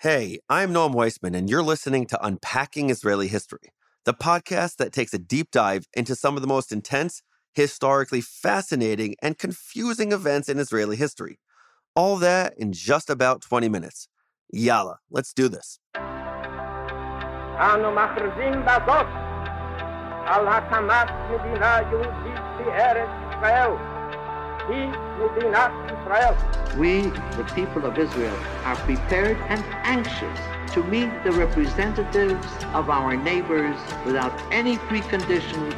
Hey, I'm Noam Weissman, and you're listening to Unpacking Israeli History, the podcast that takes a deep dive into some of the most intense, historically fascinating, and confusing events in Israeli history. All that in just about 20 minutes. Yalla, let's do this. אנו מכריזים בזאת על הקמת מדינה יהודית בארץ ישראל. He will be not Israel. We, the people of Israel, are prepared and anxious to meet the representatives of our neighbors without any preconditions.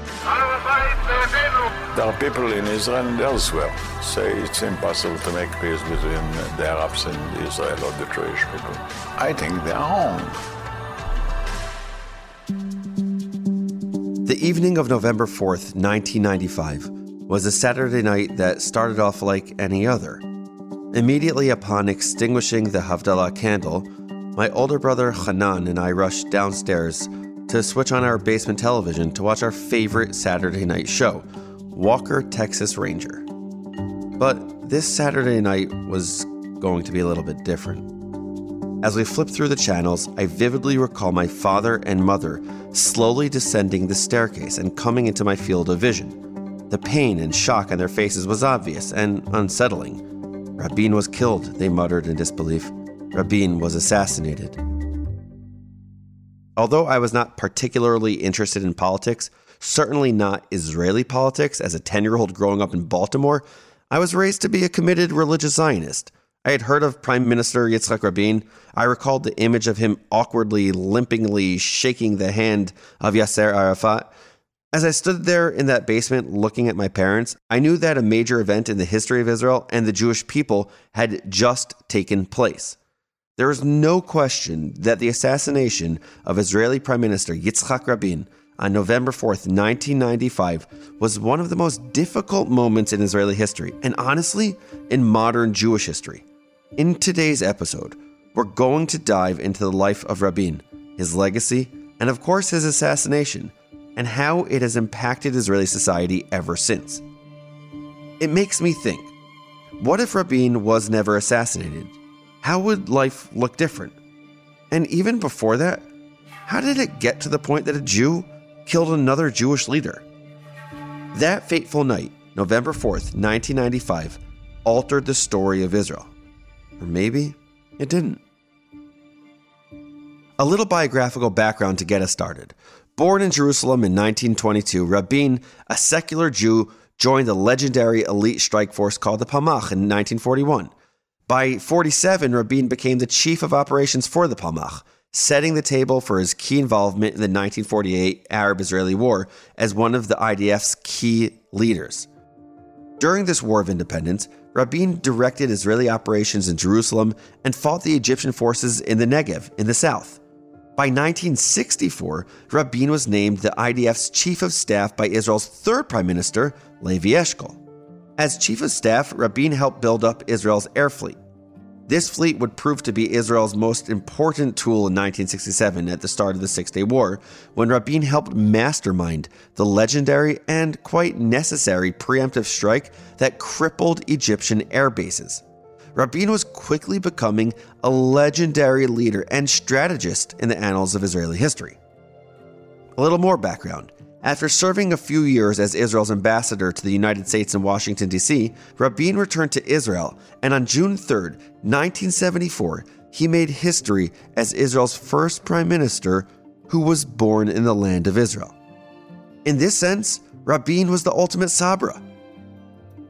There are people in Israel and elsewhere say it's impossible to make peace between the Arabs and Israel or the Jewish people. I think they are wrong. The evening of November 4th, 1995 was a Saturday night that started off like any other. Immediately upon extinguishing the Havdalah candle, my older brother Hanan and I rushed downstairs to switch on our basement television to watch our favorite Saturday night show, Walker Texas Ranger. But this Saturday night was going to be a little bit different. As we flipped through the channels, I vividly recall my father and mother slowly descending the staircase and coming into my field of vision. The pain and shock on their faces was obvious and unsettling. Rabin was killed, they muttered in disbelief. Rabin was assassinated. Although I was not particularly interested in politics, certainly not Israeli politics, as a 10 year old growing up in Baltimore, I was raised to be a committed religious Zionist. I had heard of Prime Minister Yitzhak Rabin. I recalled the image of him awkwardly, limpingly shaking the hand of Yasser Arafat. As I stood there in that basement looking at my parents, I knew that a major event in the history of Israel and the Jewish people had just taken place. There is no question that the assassination of Israeli Prime Minister Yitzhak Rabin on November 4th, 1995, was one of the most difficult moments in Israeli history, and honestly, in modern Jewish history. In today's episode, we're going to dive into the life of Rabin, his legacy, and of course his assassination, and how it has impacted Israeli society ever since. It makes me think what if Rabin was never assassinated? How would life look different? And even before that, how did it get to the point that a Jew killed another Jewish leader? That fateful night, November 4th, 1995, altered the story of Israel. Or maybe it didn't. A little biographical background to get us started. Born in Jerusalem in 1922, Rabin, a secular Jew, joined the legendary elite strike force called the Palmach in 1941. By 47, Rabin became the chief of operations for the Palmach, setting the table for his key involvement in the 1948 Arab Israeli War as one of the IDF's key leaders. During this War of Independence, Rabin directed Israeli operations in Jerusalem and fought the Egyptian forces in the Negev in the south. By 1964, Rabin was named the IDF's chief of staff by Israel's third prime minister, Levi Eshkol. As chief of staff, Rabin helped build up Israel's air fleet. This fleet would prove to be Israel's most important tool in 1967 at the start of the Six Day War, when Rabin helped mastermind the legendary and quite necessary preemptive strike that crippled Egyptian air bases. Rabin was quickly becoming a legendary leader and strategist in the annals of Israeli history. A little more background. After serving a few years as Israel's ambassador to the United States in Washington, D.C., Rabin returned to Israel, and on June 3, 1974, he made history as Israel's first prime minister who was born in the land of Israel. In this sense, Rabin was the ultimate Sabra.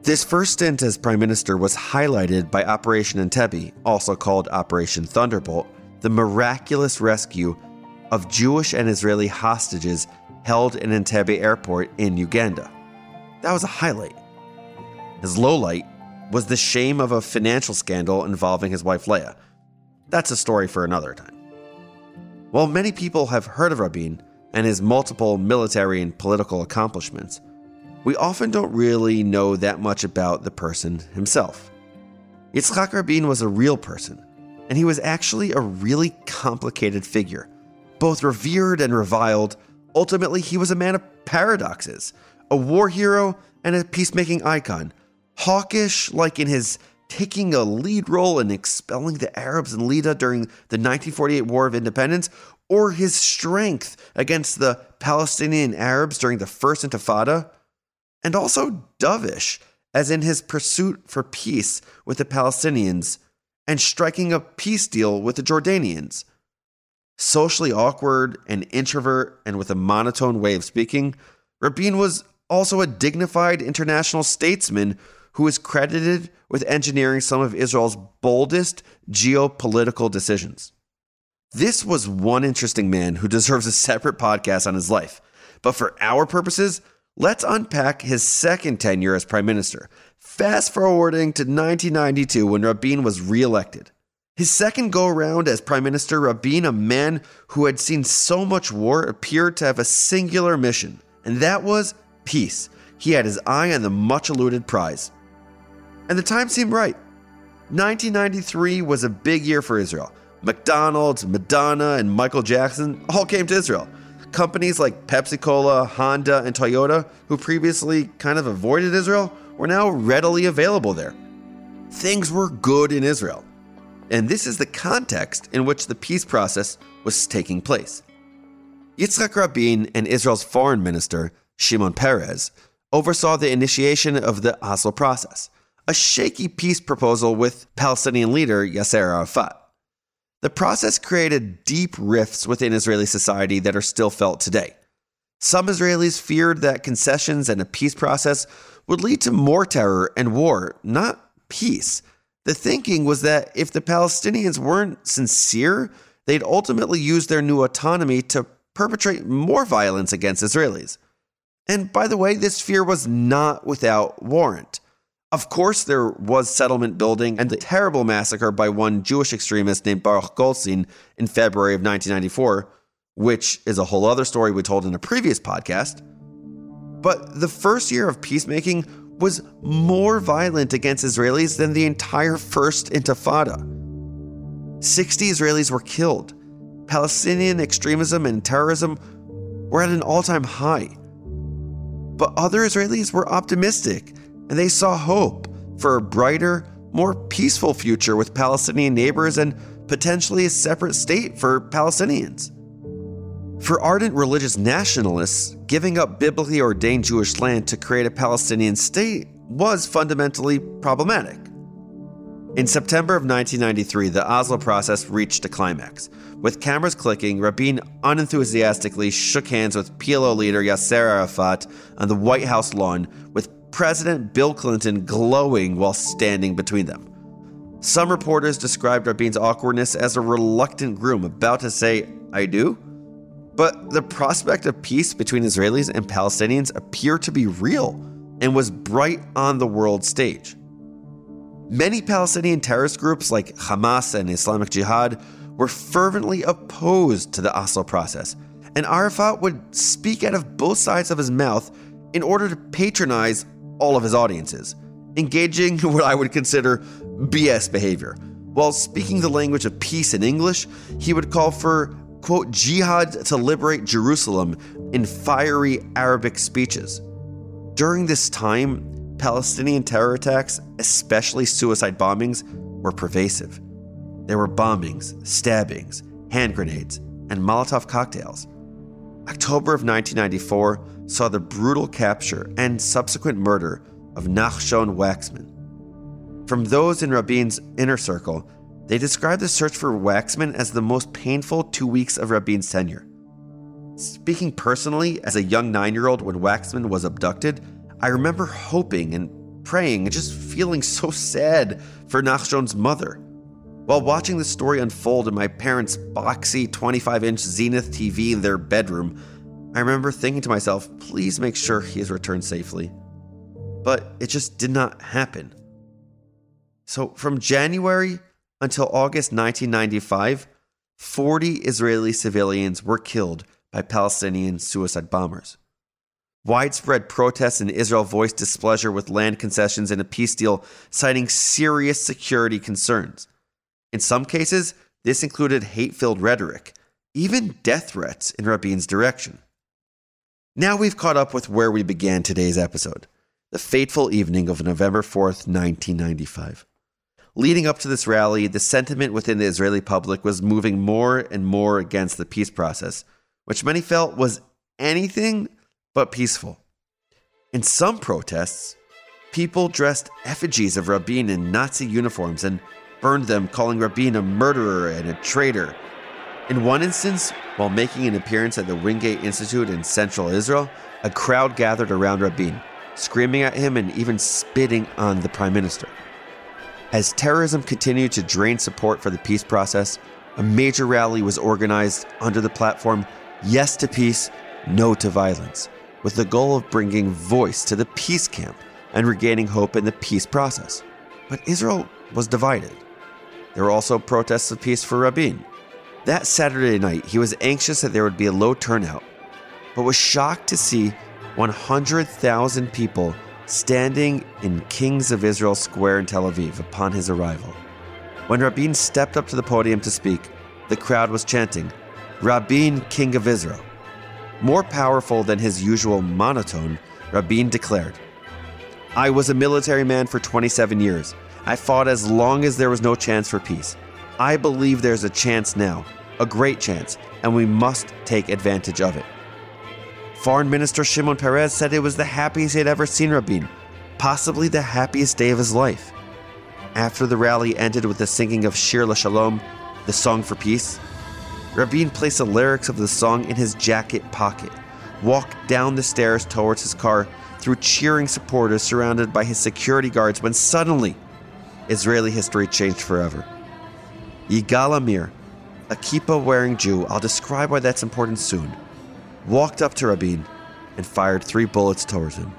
This first stint as prime minister was highlighted by Operation Entebbe, also called Operation Thunderbolt, the miraculous rescue of Jewish and Israeli hostages held in Entebbe Airport in Uganda. That was a highlight. His lowlight was the shame of a financial scandal involving his wife Leah. That's a story for another time. While many people have heard of Rabin and his multiple military and political accomplishments, we often don't really know that much about the person himself. Yitzhak Rabin was a real person, and he was actually a really complicated figure, both revered and reviled Ultimately, he was a man of paradoxes, a war hero and a peacemaking icon. Hawkish, like in his taking a lead role in expelling the Arabs in Lida during the 1948 War of Independence, or his strength against the Palestinian Arabs during the First Intifada, and also dovish, as in his pursuit for peace with the Palestinians and striking a peace deal with the Jordanians. Socially awkward, an introvert, and with a monotone way of speaking, Rabin was also a dignified international statesman who is credited with engineering some of Israel's boldest geopolitical decisions. This was one interesting man who deserves a separate podcast on his life. But for our purposes, let's unpack his second tenure as prime minister, fast forwarding to 1992 when Rabin was reelected. His second go around as prime minister, Rabin, a man who had seen so much war, appeared to have a singular mission, and that was peace. He had his eye on the much eluded prize. And the time seemed right. 1993 was a big year for Israel. McDonald's, Madonna, and Michael Jackson all came to Israel. Companies like Pepsi Cola, Honda, and Toyota, who previously kind of avoided Israel, were now readily available there. Things were good in Israel. And this is the context in which the peace process was taking place. Yitzhak Rabin and Israel's foreign minister, Shimon Peres, oversaw the initiation of the Oslo process, a shaky peace proposal with Palestinian leader Yasser Arafat. The process created deep rifts within Israeli society that are still felt today. Some Israelis feared that concessions and a peace process would lead to more terror and war, not peace. The thinking was that if the Palestinians weren't sincere, they'd ultimately use their new autonomy to perpetrate more violence against Israelis. And by the way, this fear was not without warrant. Of course, there was settlement building and the terrible massacre by one Jewish extremist named Baruch Goldstein in February of 1994, which is a whole other story we told in a previous podcast. But the first year of peacemaking was more violent against Israelis than the entire First Intifada. 60 Israelis were killed. Palestinian extremism and terrorism were at an all time high. But other Israelis were optimistic and they saw hope for a brighter, more peaceful future with Palestinian neighbors and potentially a separate state for Palestinians. For ardent religious nationalists, giving up biblically ordained Jewish land to create a Palestinian state was fundamentally problematic. In September of 1993, the Oslo process reached a climax. With cameras clicking, Rabin unenthusiastically shook hands with PLO leader Yasser Arafat on the White House lawn, with President Bill Clinton glowing while standing between them. Some reporters described Rabin's awkwardness as a reluctant groom about to say, I do? But the prospect of peace between Israelis and Palestinians appeared to be real and was bright on the world stage. Many Palestinian terrorist groups like Hamas and Islamic Jihad were fervently opposed to the Oslo process, and Arafat would speak out of both sides of his mouth in order to patronize all of his audiences, engaging what I would consider BS behavior. While speaking the language of peace in English, he would call for, quote, jihad to liberate Jerusalem in fiery Arabic speeches. During this time, Palestinian terror attacks, especially suicide bombings, were pervasive. There were bombings, stabbings, hand grenades, and Molotov cocktails. October of 1994 saw the brutal capture and subsequent murder of Nachshon Waxman. From those in Rabin's inner circle, they described the search for Waxman as the most painful two weeks of Rabin's tenure. Speaking personally, as a young nine year old when Waxman was abducted, I remember hoping and praying and just feeling so sad for Nachshon's mother. While watching the story unfold in my parents' boxy 25 inch Zenith TV in their bedroom, I remember thinking to myself, please make sure he has returned safely. But it just did not happen. So from January until August 1995, 40 Israeli civilians were killed by Palestinian suicide bombers. Widespread protests in Israel voiced displeasure with land concessions in a peace deal, citing serious security concerns. In some cases, this included hate filled rhetoric, even death threats in Rabin's direction. Now we've caught up with where we began today's episode the fateful evening of November 4th, 1995. Leading up to this rally, the sentiment within the Israeli public was moving more and more against the peace process, which many felt was anything but peaceful. In some protests, people dressed effigies of Rabin in Nazi uniforms and burned them, calling Rabin a murderer and a traitor. In one instance, while making an appearance at the Wingate Institute in central Israel, a crowd gathered around Rabin, screaming at him and even spitting on the prime minister. As terrorism continued to drain support for the peace process, a major rally was organized under the platform Yes to Peace, No to Violence, with the goal of bringing voice to the peace camp and regaining hope in the peace process. But Israel was divided. There were also protests of peace for Rabin. That Saturday night, he was anxious that there would be a low turnout, but was shocked to see 100,000 people standing in Kings of Israel Square in Tel Aviv upon his arrival. When Rabin stepped up to the podium to speak, the crowd was chanting, Rabin, King of Israel. More powerful than his usual monotone, Rabin declared, I was a military man for 27 years. I fought as long as there was no chance for peace. I believe there's a chance now, a great chance, and we must take advantage of it. Foreign Minister Shimon Peres said it was the happiest he had ever seen Rabin, possibly the happiest day of his life. After the rally ended with the singing of Shir LaShalom, the song for peace, Rabin placed the lyrics of the song in his jacket pocket, walked down the stairs towards his car through cheering supporters surrounded by his security guards when suddenly Israeli history changed forever. Yigal Amir, a kippah wearing Jew, I'll describe why that's important soon, walked up to Rabin and fired three bullets towards him.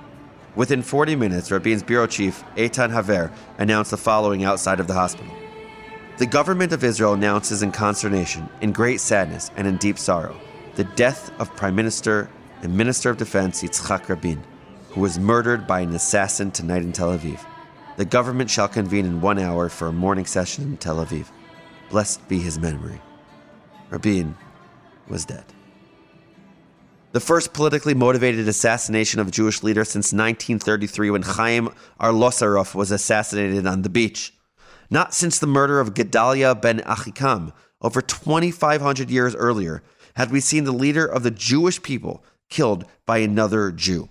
Within 40 minutes, Rabin's bureau chief, Eitan Haber, announced the following outside of the hospital. The government of Israel announces in consternation, in great sadness, and in deep sorrow, the death of Prime Minister and Minister of Defense Yitzhak Rabin, who was murdered by an assassin tonight in Tel Aviv. The government shall convene in one hour for a morning session in Tel Aviv. Blessed be his memory. Rabin was dead. The first politically motivated assassination of a Jewish leader since 1933 when Chaim Arlosoroff was assassinated on the beach. Not since the murder of Gedalia ben Achikam over 2,500 years earlier had we seen the leader of the Jewish people killed by another Jew.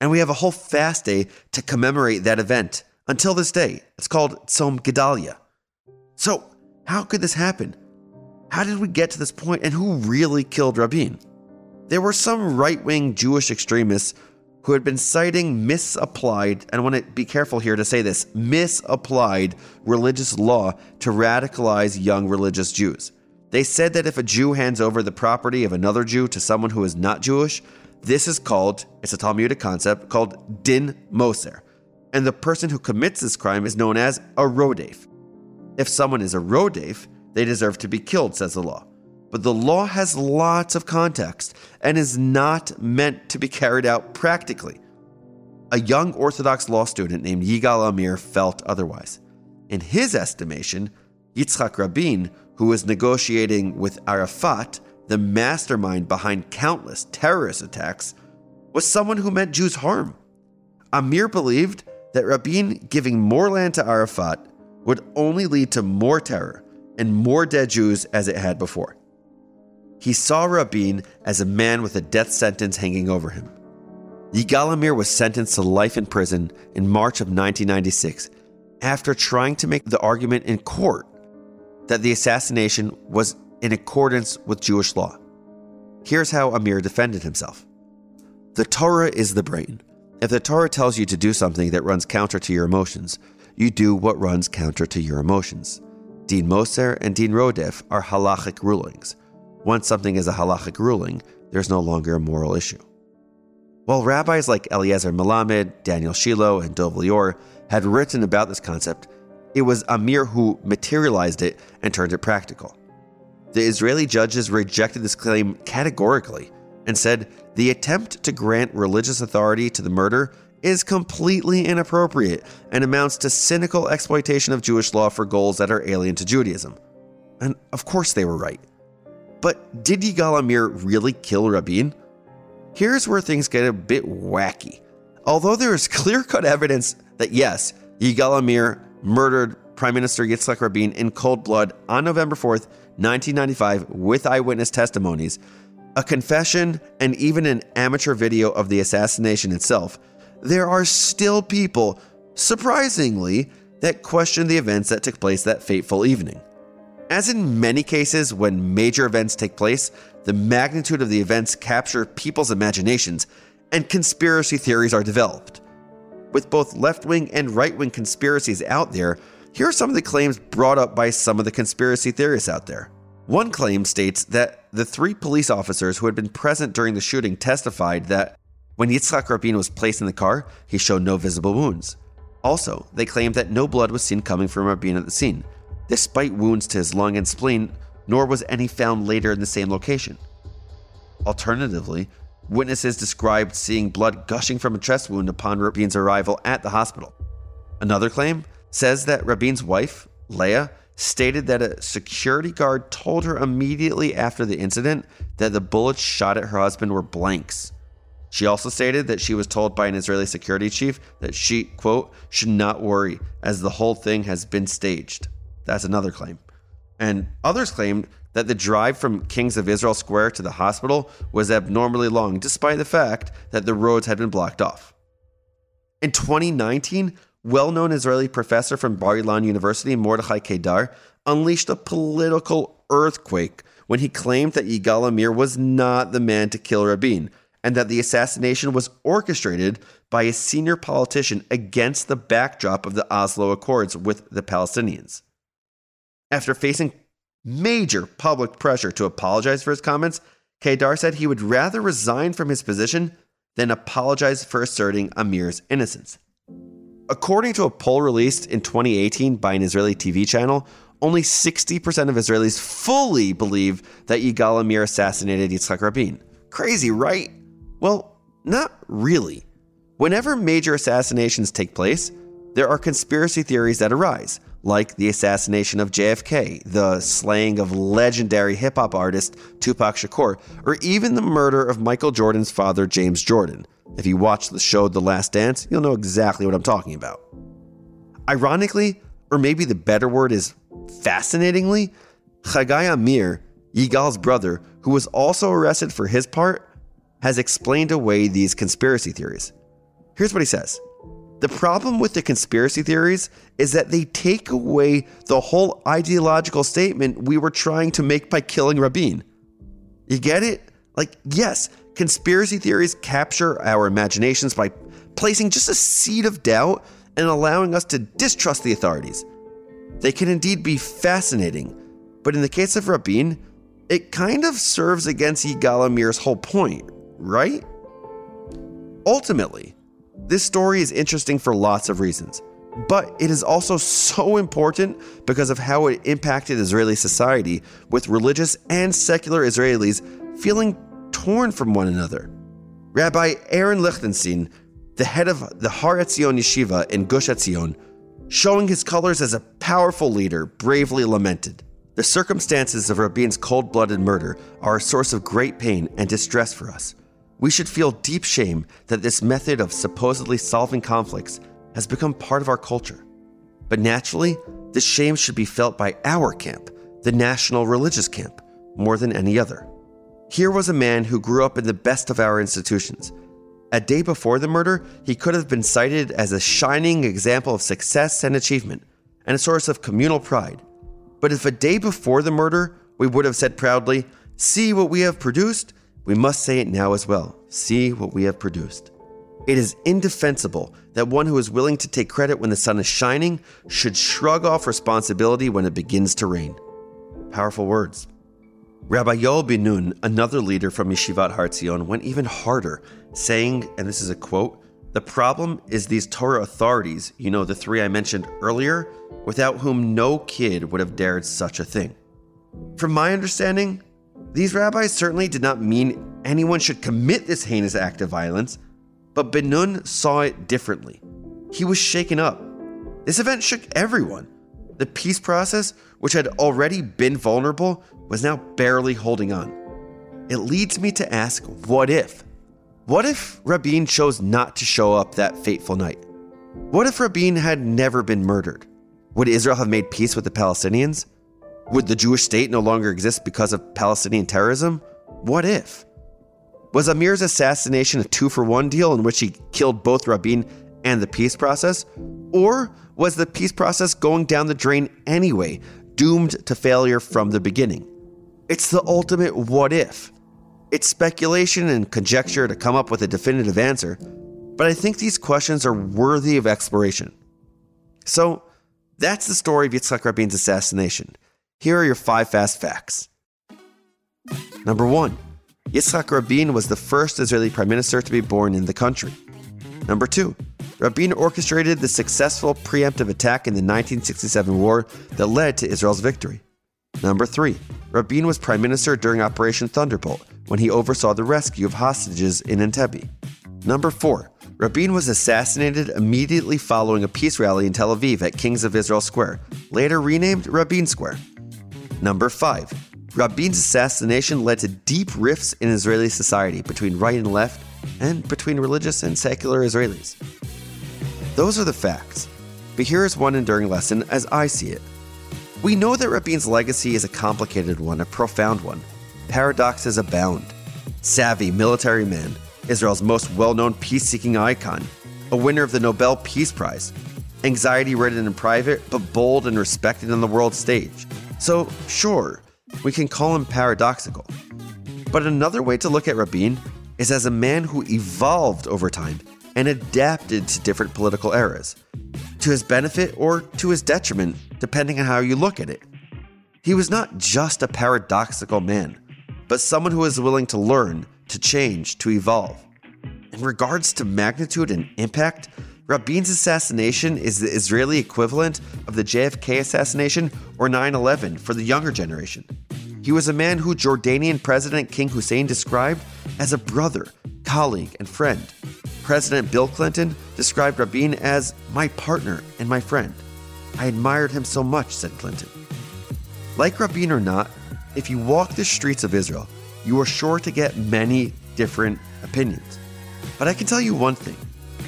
And we have a whole fast day to commemorate that event until this day. It's called Tzom Gedalia. So, how could this happen? How did we get to this point, and who really killed Rabin? There were some right wing Jewish extremists who had been citing misapplied, and I want to be careful here to say this misapplied religious law to radicalize young religious Jews. They said that if a Jew hands over the property of another Jew to someone who is not Jewish, this is called, it's a Talmudic concept called din moser. And the person who commits this crime is known as a rodef. If someone is a rodef, they deserve to be killed, says the law. But the law has lots of context and is not meant to be carried out practically. A young Orthodox law student named Yigal Amir felt otherwise. In his estimation, Yitzhak Rabin, who was negotiating with Arafat, the mastermind behind countless terrorist attacks, was someone who meant Jews harm. Amir believed that Rabin giving more land to Arafat would only lead to more terror and more dead Jews as it had before. He saw Rabin as a man with a death sentence hanging over him. Yigal Amir was sentenced to life in prison in March of 1996 after trying to make the argument in court that the assassination was in accordance with Jewish law. Here's how Amir defended himself The Torah is the brain. If the Torah tells you to do something that runs counter to your emotions, you do what runs counter to your emotions. Din Moser and Din Rodef are halachic rulings. Once something is a halachic ruling, there's no longer a moral issue. While rabbis like Eliezer Melamed, Daniel Shiloh, and Dov Lior had written about this concept, it was Amir who materialized it and turned it practical. The Israeli judges rejected this claim categorically and said the attempt to grant religious authority to the murder is completely inappropriate and amounts to cynical exploitation of Jewish law for goals that are alien to Judaism. And of course they were right. But did Yigal Amir really kill Rabin? Here's where things get a bit wacky. Although there is clear cut evidence that yes, Yigal Amir murdered Prime Minister Yitzhak Rabin in cold blood on November 4th, 1995, with eyewitness testimonies, a confession, and even an amateur video of the assassination itself, there are still people, surprisingly, that question the events that took place that fateful evening. As in many cases, when major events take place, the magnitude of the events capture people's imaginations, and conspiracy theories are developed. With both left wing and right wing conspiracies out there, here are some of the claims brought up by some of the conspiracy theorists out there. One claim states that the three police officers who had been present during the shooting testified that when Yitzhak Rabin was placed in the car, he showed no visible wounds. Also, they claimed that no blood was seen coming from Rabin at the scene, despite wounds to his lung and spleen, nor was any found later in the same location. Alternatively, witnesses described seeing blood gushing from a chest wound upon Rabin's arrival at the hospital. Another claim says that Rabin's wife, Leah, stated that a security guard told her immediately after the incident that the bullets shot at her husband were blanks. She also stated that she was told by an Israeli security chief that she, quote, should not worry as the whole thing has been staged. That's another claim. And others claimed that the drive from Kings of Israel Square to the hospital was abnormally long, despite the fact that the roads had been blocked off. In 2019, well known Israeli professor from Bar Ilan University, Mordechai Kedar, unleashed a political earthquake when he claimed that Yigal Amir was not the man to kill Rabin and that the assassination was orchestrated by a senior politician against the backdrop of the Oslo Accords with the Palestinians. After facing major public pressure to apologize for his comments, Kedar said he would rather resign from his position than apologize for asserting Amir's innocence. According to a poll released in 2018 by an Israeli TV channel, only 60% of Israelis fully believe that Yigal Amir assassinated Yitzhak Rabin. Crazy, right? Well, not really. Whenever major assassinations take place, there are conspiracy theories that arise, like the assassination of JFK, the slaying of legendary hip hop artist Tupac Shakur, or even the murder of Michael Jordan's father, James Jordan. If you watch the show The Last Dance, you'll know exactly what I'm talking about. Ironically, or maybe the better word is fascinatingly, Chagai Amir, Yigal's brother, who was also arrested for his part, has explained away these conspiracy theories. Here's what he says The problem with the conspiracy theories is that they take away the whole ideological statement we were trying to make by killing Rabin. You get it? Like, yes, conspiracy theories capture our imaginations by placing just a seed of doubt and allowing us to distrust the authorities. They can indeed be fascinating, but in the case of Rabin, it kind of serves against Yigal Amir's whole point, right? Ultimately, this story is interesting for lots of reasons, but it is also so important because of how it impacted Israeli society, with religious and secular Israelis feeling torn from one another. Rabbi Aaron Lichtenstein, the head of the Har Etzion Yeshiva in Gush Etzion, showing his colors as a powerful leader, bravely lamented. The circumstances of Rabin's cold blooded murder are a source of great pain and distress for us. We should feel deep shame that this method of supposedly solving conflicts has become part of our culture. But naturally, this shame should be felt by our camp, the national religious camp, more than any other. Here was a man who grew up in the best of our institutions. A day before the murder, he could have been cited as a shining example of success and achievement, and a source of communal pride. But if a day before the murder, we would have said proudly, See what we have produced, we must say it now as well. See what we have produced. It is indefensible that one who is willing to take credit when the sun is shining should shrug off responsibility when it begins to rain. Powerful words. Rabbi Yoel Ben Nun, another leader from Yeshivat Har Etzion, went even harder, saying, and this is a quote, the problem is these Torah authorities, you know, the three I mentioned earlier, without whom no kid would have dared such a thing. From my understanding, these rabbis certainly did not mean anyone should commit this heinous act of violence, but Ben Nun saw it differently. He was shaken up. This event shook everyone. The peace process, which had already been vulnerable, was now barely holding on. It leads me to ask what if? What if Rabin chose not to show up that fateful night? What if Rabin had never been murdered? Would Israel have made peace with the Palestinians? Would the Jewish state no longer exist because of Palestinian terrorism? What if? Was Amir's assassination a two for one deal in which he killed both Rabin and the peace process? Or was the peace process going down the drain anyway, doomed to failure from the beginning? It's the ultimate what if. It's speculation and conjecture to come up with a definitive answer, but I think these questions are worthy of exploration. So, that's the story of Yitzhak Rabin's assassination. Here are your five fast facts. Number one, Yitzhak Rabin was the first Israeli prime minister to be born in the country. Number two, Rabin orchestrated the successful preemptive attack in the 1967 war that led to Israel's victory. Number three, Rabin was prime minister during Operation Thunderbolt when he oversaw the rescue of hostages in Entebbe. Number four, Rabin was assassinated immediately following a peace rally in Tel Aviv at Kings of Israel Square, later renamed Rabin Square. Number 5. Rabin's assassination led to deep rifts in Israeli society between right and left, and between religious and secular Israelis. Those are the facts, but here is one enduring lesson as I see it. We know that Rabin's legacy is a complicated one, a profound one. Paradoxes abound. Savvy military man, Israel's most well known peace seeking icon, a winner of the Nobel Peace Prize, anxiety ridden in private, but bold and respected on the world stage. So, sure, we can call him paradoxical. But another way to look at Rabin is as a man who evolved over time and adapted to different political eras, to his benefit or to his detriment, depending on how you look at it. He was not just a paradoxical man, but someone who was willing to learn to change, to evolve. In regards to magnitude and impact, Rabin's assassination is the Israeli equivalent of the JFK assassination or 9 11 for the younger generation. He was a man who Jordanian President King Hussein described as a brother, colleague, and friend. President Bill Clinton described Rabin as my partner and my friend. I admired him so much, said Clinton. Like Rabin or not, if you walk the streets of Israel, you are sure to get many different opinions. But I can tell you one thing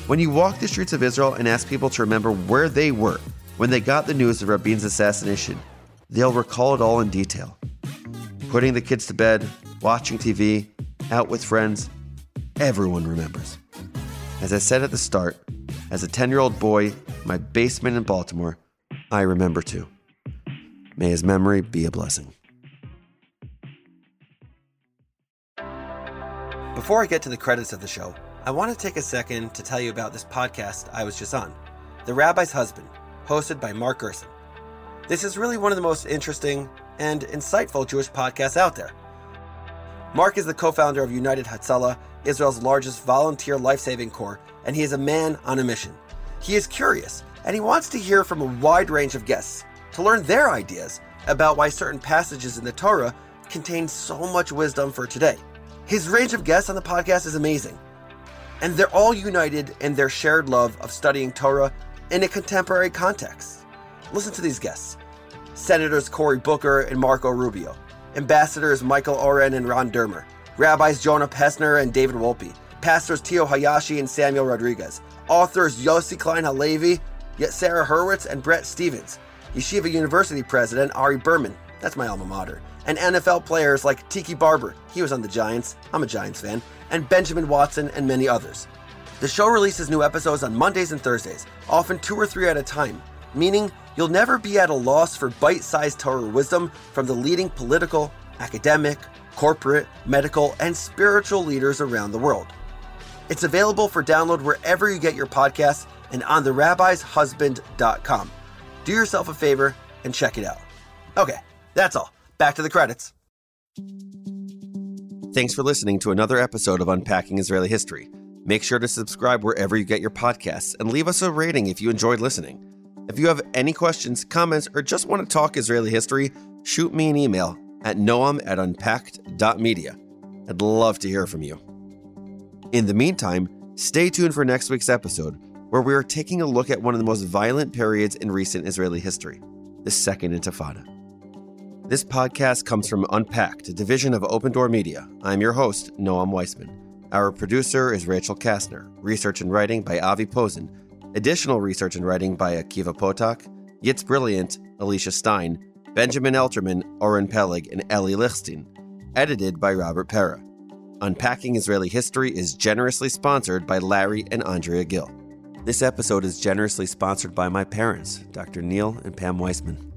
when you walk the streets of Israel and ask people to remember where they were when they got the news of Rabin's assassination, they'll recall it all in detail. Putting the kids to bed, watching TV, out with friends, everyone remembers. As I said at the start, as a 10 year old boy my basement in Baltimore, I remember too. May his memory be a blessing. Before I get to the credits of the show, I want to take a second to tell you about this podcast I was just on The Rabbi's Husband, hosted by Mark Gerson. This is really one of the most interesting and insightful Jewish podcasts out there. Mark is the co founder of United Hatzalah, Israel's largest volunteer life saving corps, and he is a man on a mission. He is curious, and he wants to hear from a wide range of guests to learn their ideas about why certain passages in the Torah contain so much wisdom for today. His range of guests on the podcast is amazing, and they're all united in their shared love of studying Torah in a contemporary context. Listen to these guests. Senators Cory Booker and Marco Rubio, Ambassadors Michael Oren and Ron Dermer, Rabbis Jonah Pesner and David Wolpe, Pastors Tio Hayashi and Samuel Rodriguez, authors Yossi Klein Halevi, yet Sarah Hurwitz and Bret Stephens, Yeshiva University President Ari Berman, that's my alma mater, and NFL players like Tiki Barber, he was on the Giants, I'm a Giants fan, and Benjamin Watson, and many others. The show releases new episodes on Mondays and Thursdays, often two or three at a time, meaning you'll never be at a loss for bite sized Torah wisdom from the leading political, academic, corporate, medical, and spiritual leaders around the world. It's available for download wherever you get your podcasts and on therabbishusband.com. Do yourself a favor and check it out. Okay, that's all. Back to the credits. Thanks for listening to another episode of Unpacking Israeli History. Make sure to subscribe wherever you get your podcasts and leave us a rating if you enjoyed listening. If you have any questions, comments, or just want to talk Israeli history, shoot me an email at noam at unpacked.media. I'd love to hear from you. In the meantime, stay tuned for next week's episode, where we are taking a look at one of the most violent periods in recent Israeli history the Second Intifada. This podcast comes from Unpacked, a division of Open Door Media. I'm your host, Noam Weissman. Our producer is Rachel Kastner. Research and writing by Avi Posen. Additional research and writing by Akiva Potok. Yitz Brilliant, Alicia Stein, Benjamin Elterman, Oren Peleg, and Ellie Lichstein. Edited by Robert Pera. Unpacking Israeli History is generously sponsored by Larry and Andrea Gill. This episode is generously sponsored by my parents, Dr. Neil and Pam Weissman.